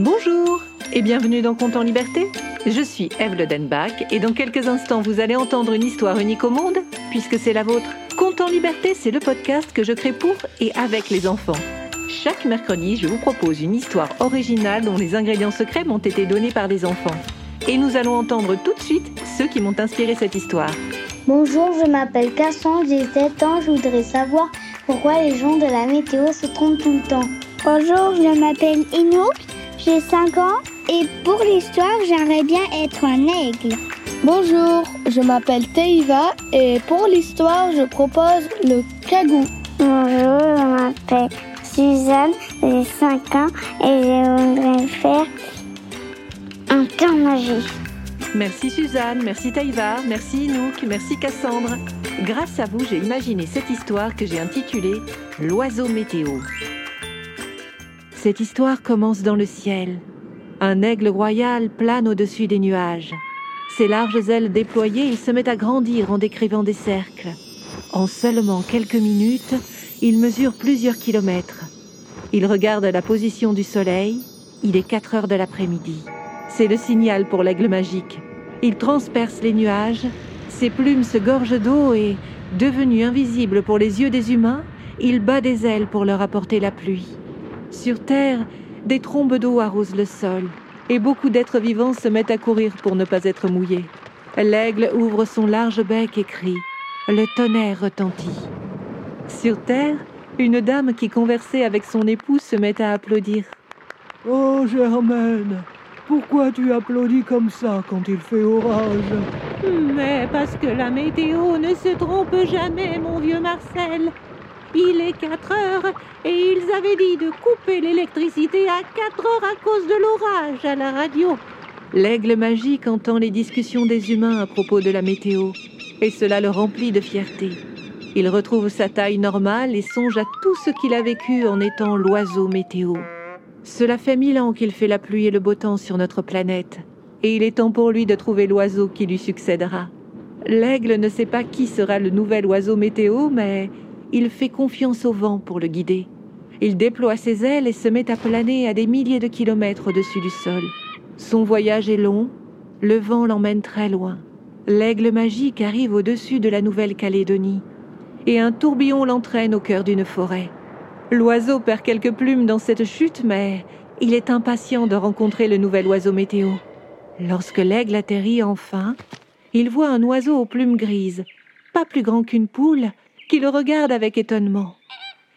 Bonjour et bienvenue dans Compte en Liberté. Je suis Eve Denbach et dans quelques instants vous allez entendre une histoire unique au monde puisque c'est la vôtre. Compte en Liberté, c'est le podcast que je crée pour et avec les enfants. Chaque mercredi, je vous propose une histoire originale dont les ingrédients secrets m'ont été donnés par des enfants. Et nous allons entendre tout de suite ceux qui m'ont inspiré cette histoire. Bonjour, je m'appelle Cassandre, j'ai 7 ans, je voudrais savoir pourquoi les gens de la météo se trompent tout le temps. Bonjour, je m'appelle Inouk, j'ai 5 ans et pour l'histoire, j'aimerais bien être un aigle. Bonjour, je m'appelle Teiva et pour l'histoire, je propose le cagou. Bonjour, je m'appelle Suzanne, j'ai 5 ans et je voudrais faire un temps magique. Merci Suzanne, merci Taïva, merci Inouk, merci Cassandre. Grâce à vous, j'ai imaginé cette histoire que j'ai intitulée L'oiseau météo. Cette histoire commence dans le ciel. Un aigle royal plane au-dessus des nuages. Ses larges ailes déployées, il se met à grandir en décrivant des cercles. En seulement quelques minutes, il mesure plusieurs kilomètres. Il regarde la position du soleil. Il est 4 heures de l'après-midi. C'est le signal pour l'aigle magique. Il transperce les nuages. Ses plumes se gorgent d'eau et, devenu invisible pour les yeux des humains, il bat des ailes pour leur apporter la pluie. Sur Terre, des trombes d'eau arrosent le sol, et beaucoup d'êtres vivants se mettent à courir pour ne pas être mouillés. L'aigle ouvre son large bec et crie. Le tonnerre retentit. Sur Terre, une dame qui conversait avec son époux se met à applaudir. Oh Germaine, pourquoi tu applaudis comme ça quand il fait orage? Mais parce que la météo ne se trompe jamais, mon vieux Marcel. Il est 4 heures et ils avaient dit de couper l'électricité à 4 heures à cause de l'orage à la radio. L'aigle magique entend les discussions des humains à propos de la météo, et cela le remplit de fierté. Il retrouve sa taille normale et songe à tout ce qu'il a vécu en étant l'oiseau météo. Cela fait mille ans qu'il fait la pluie et le beau temps sur notre planète, et il est temps pour lui de trouver l'oiseau qui lui succédera. L'aigle ne sait pas qui sera le nouvel oiseau météo, mais il fait confiance au vent pour le guider. Il déploie ses ailes et se met à planer à des milliers de kilomètres au-dessus du sol. Son voyage est long, le vent l'emmène très loin. L'aigle magique arrive au-dessus de la Nouvelle-Calédonie, et un tourbillon l'entraîne au cœur d'une forêt. L'oiseau perd quelques plumes dans cette chute, mais il est impatient de rencontrer le nouvel oiseau météo. Lorsque l'aigle atterrit enfin, il voit un oiseau aux plumes grises, pas plus grand qu'une poule, qui le regarde avec étonnement.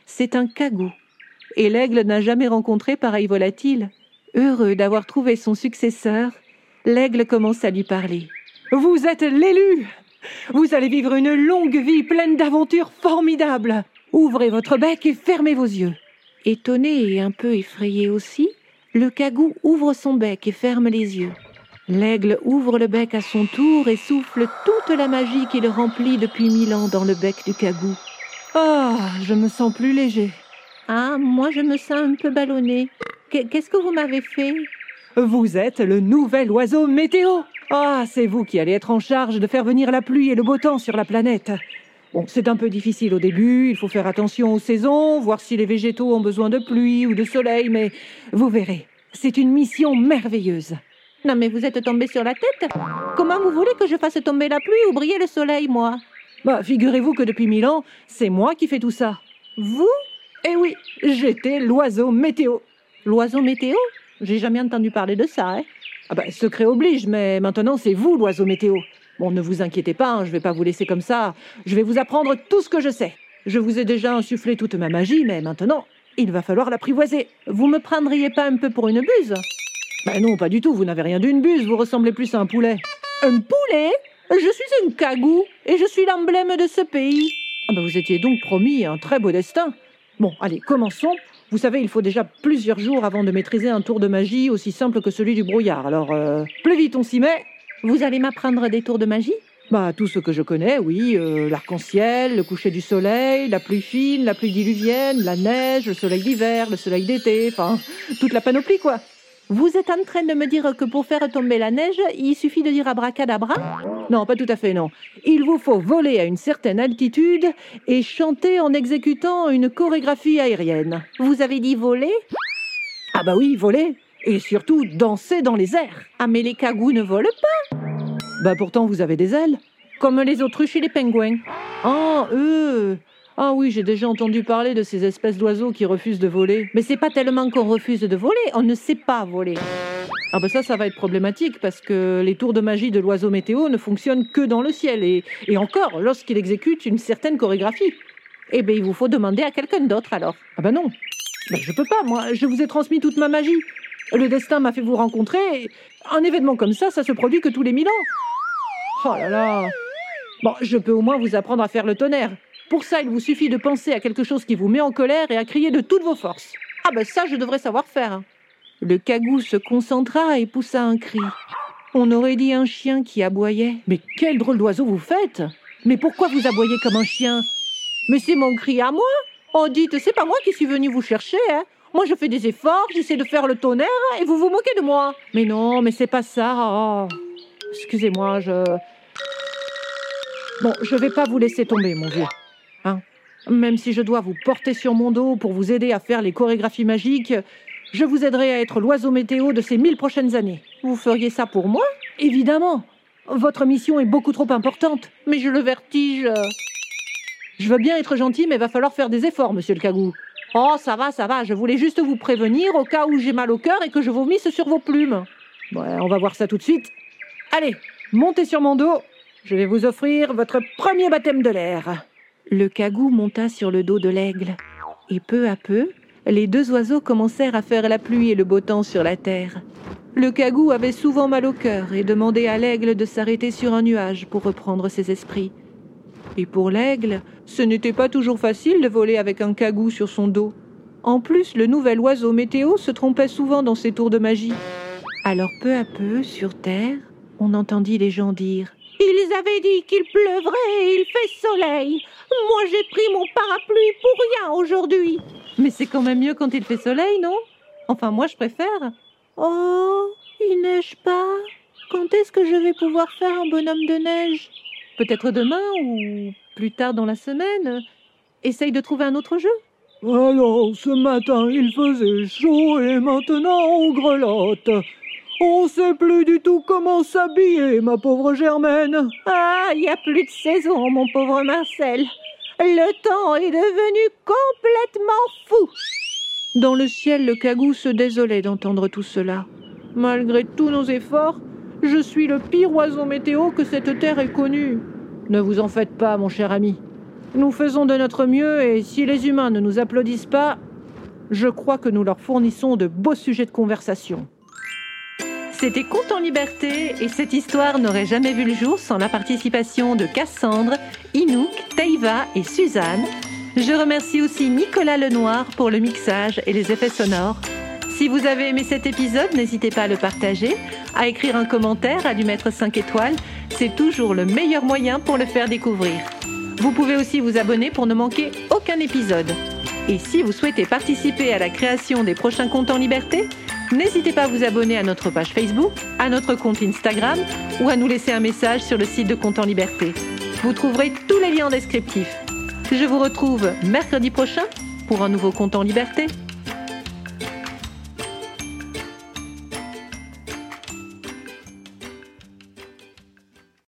C'est un cagou, et l'aigle n'a jamais rencontré pareil volatile. Heureux d'avoir trouvé son successeur, l'aigle commence à lui parler. Vous êtes l'élu Vous allez vivre une longue vie pleine d'aventures formidables Ouvrez votre bec et fermez vos yeux. Étonné et un peu effrayé aussi, le cagou ouvre son bec et ferme les yeux. L'aigle ouvre le bec à son tour et souffle toute la magie qui le remplit depuis mille ans dans le bec du cagou. Ah, je me sens plus léger. Ah, moi je me sens un peu ballonné. Qu'est-ce que vous m'avez fait? Vous êtes le nouvel oiseau météo. Ah, c'est vous qui allez être en charge de faire venir la pluie et le beau temps sur la planète. Bon, c'est un peu difficile au début, il faut faire attention aux saisons, voir si les végétaux ont besoin de pluie ou de soleil, mais vous verrez, c'est une mission merveilleuse. Non mais vous êtes tombé sur la tête Comment vous voulez que je fasse tomber la pluie ou briller le soleil, moi? Bah, figurez-vous que depuis mille ans, c'est moi qui fais tout ça. Vous? Eh oui, j'étais l'oiseau météo. L'oiseau météo? J'ai jamais entendu parler de ça, hein Ah bah, secret oblige, mais maintenant c'est vous l'oiseau météo. Bon, ne vous inquiétez pas, hein, je vais pas vous laisser comme ça. Je vais vous apprendre tout ce que je sais. Je vous ai déjà insufflé toute ma magie, mais maintenant, il va falloir l'apprivoiser. Vous me prendriez pas un peu pour une buse? Ben non, pas du tout, vous n'avez rien d'une buse, vous ressemblez plus à un poulet. Un poulet Je suis une cagou, et je suis l'emblème de ce pays. Ah ben vous étiez donc promis un très beau destin. Bon, allez, commençons. Vous savez, il faut déjà plusieurs jours avant de maîtriser un tour de magie aussi simple que celui du brouillard. Alors, euh, plus vite on s'y met, vous allez m'apprendre des tours de magie? Bah, tout ce que je connais, oui. Euh, l'arc-en-ciel, le coucher du soleil, la pluie fine, la pluie diluvienne, la neige, le soleil d'hiver, le soleil d'été, enfin, toute la panoplie, quoi. Vous êtes en train de me dire que pour faire tomber la neige, il suffit de dire abracadabra? Non, pas tout à fait, non. Il vous faut voler à une certaine altitude et chanter en exécutant une chorégraphie aérienne. Vous avez dit voler? Ah bah oui, voler. Et surtout danser dans les airs. Ah, mais les cagous ne volent pas? Bah pourtant vous avez des ailes. Comme les autruches et les pingouins. Ah, eux Ah oui, j'ai déjà entendu parler de ces espèces d'oiseaux qui refusent de voler. Mais c'est pas tellement qu'on refuse de voler, on ne sait pas voler. Ah bah ça, ça va être problématique parce que les tours de magie de l'oiseau météo ne fonctionnent que dans le ciel et, encore lorsqu'il exécute une certaine chorégraphie. Eh bien, il vous faut demander à quelqu'un d'autre alors. Ah bah non, bah, je peux pas, moi, je vous ai transmis toute ma magie. Le destin m'a fait vous rencontrer. et Un événement comme ça, ça se produit que tous les mille ans. Oh là là Bon, je peux au moins vous apprendre à faire le tonnerre. Pour ça, il vous suffit de penser à quelque chose qui vous met en colère et à crier de toutes vos forces. Ah ben ça, je devrais savoir faire. hein. Le cagou se concentra et poussa un cri. On aurait dit un chien qui aboyait. Mais quel drôle d'oiseau vous faites Mais pourquoi vous aboyez comme un chien? Mais c'est mon cri à moi Oh, dites, c'est pas moi qui suis venu vous chercher, hein Moi, je fais des efforts, j'essaie de faire le tonnerre, et vous vous moquez de moi Mais non, mais c'est pas ça. Oh. Excusez-moi, je... Bon, je vais pas vous laisser tomber, mon vieux. Hein Même si je dois vous porter sur mon dos pour vous aider à faire les chorégraphies magiques, je vous aiderai à être l'oiseau météo de ces mille prochaines années. Vous feriez ça pour moi? Évidemment Votre mission est beaucoup trop importante. Mais je le vertige. Je veux bien être gentil, mais va falloir faire des efforts, monsieur le cagou. Oh, ça va, ça va, je voulais juste vous prévenir au cas où j'ai mal au cœur et que je vomisse sur vos plumes. Ouais, on va voir ça tout de suite. Allez, montez sur mon dos. Je vais vous offrir votre premier baptême de l'air. Le cagou monta sur le dos de l'aigle. Et peu à peu, les deux oiseaux commencèrent à faire la pluie et le beau temps sur la terre. Le cagou avait souvent mal au cœur et demandait à l'aigle de s'arrêter sur un nuage pour reprendre ses esprits. Et pour l'aigle, ce n'était pas toujours facile de voler avec un cagou sur son dos. En plus, le nouvel oiseau météo se trompait souvent dans ses tours de magie. Alors peu à peu, sur terre, on entendit les gens dire Ils avaient dit qu'il pleuvrait et il fait soleil. Moi, j'ai pris mon parapluie pour rien aujourd'hui. Mais c'est quand même mieux quand il fait soleil, non? Enfin, moi, je préfère. Oh, il neige pas. Quand est-ce que je vais pouvoir faire un bonhomme de neige? Peut-être demain ou plus tard dans la semaine. Essaye de trouver un autre jeu. Alors, ce matin, il faisait chaud et maintenant on grelotte. On sait plus du tout comment s'habiller, ma pauvre Germaine. Ah, il n'y a plus de saison, mon pauvre Marcel. Le temps est devenu complètement fou. Dans le ciel, le cagou se désolait d'entendre tout cela. Malgré tous nos efforts, je suis le pire oiseau météo que cette terre ait connu. Ne vous en faites pas, mon cher ami. Nous faisons de notre mieux et si les humains ne nous applaudissent pas, je crois que nous leur fournissons de beaux sujets de conversation. C'était Conte en liberté et cette histoire n'aurait jamais vu le jour sans la participation de Cassandre, Inouk, Taïva et Suzanne. Je remercie aussi Nicolas Lenoir pour le mixage et les effets sonores. Si vous avez aimé cet épisode, n'hésitez pas à le partager, à écrire un commentaire, à lui mettre 5 étoiles. C'est toujours le meilleur moyen pour le faire découvrir. Vous pouvez aussi vous abonner pour ne manquer aucun épisode. Et si vous souhaitez participer à la création des prochains comptes en liberté, n'hésitez pas à vous abonner à notre page Facebook, à notre compte Instagram ou à nous laisser un message sur le site de Compte en liberté. Vous trouverez tous les liens en descriptif. Je vous retrouve mercredi prochain pour un nouveau compte en liberté.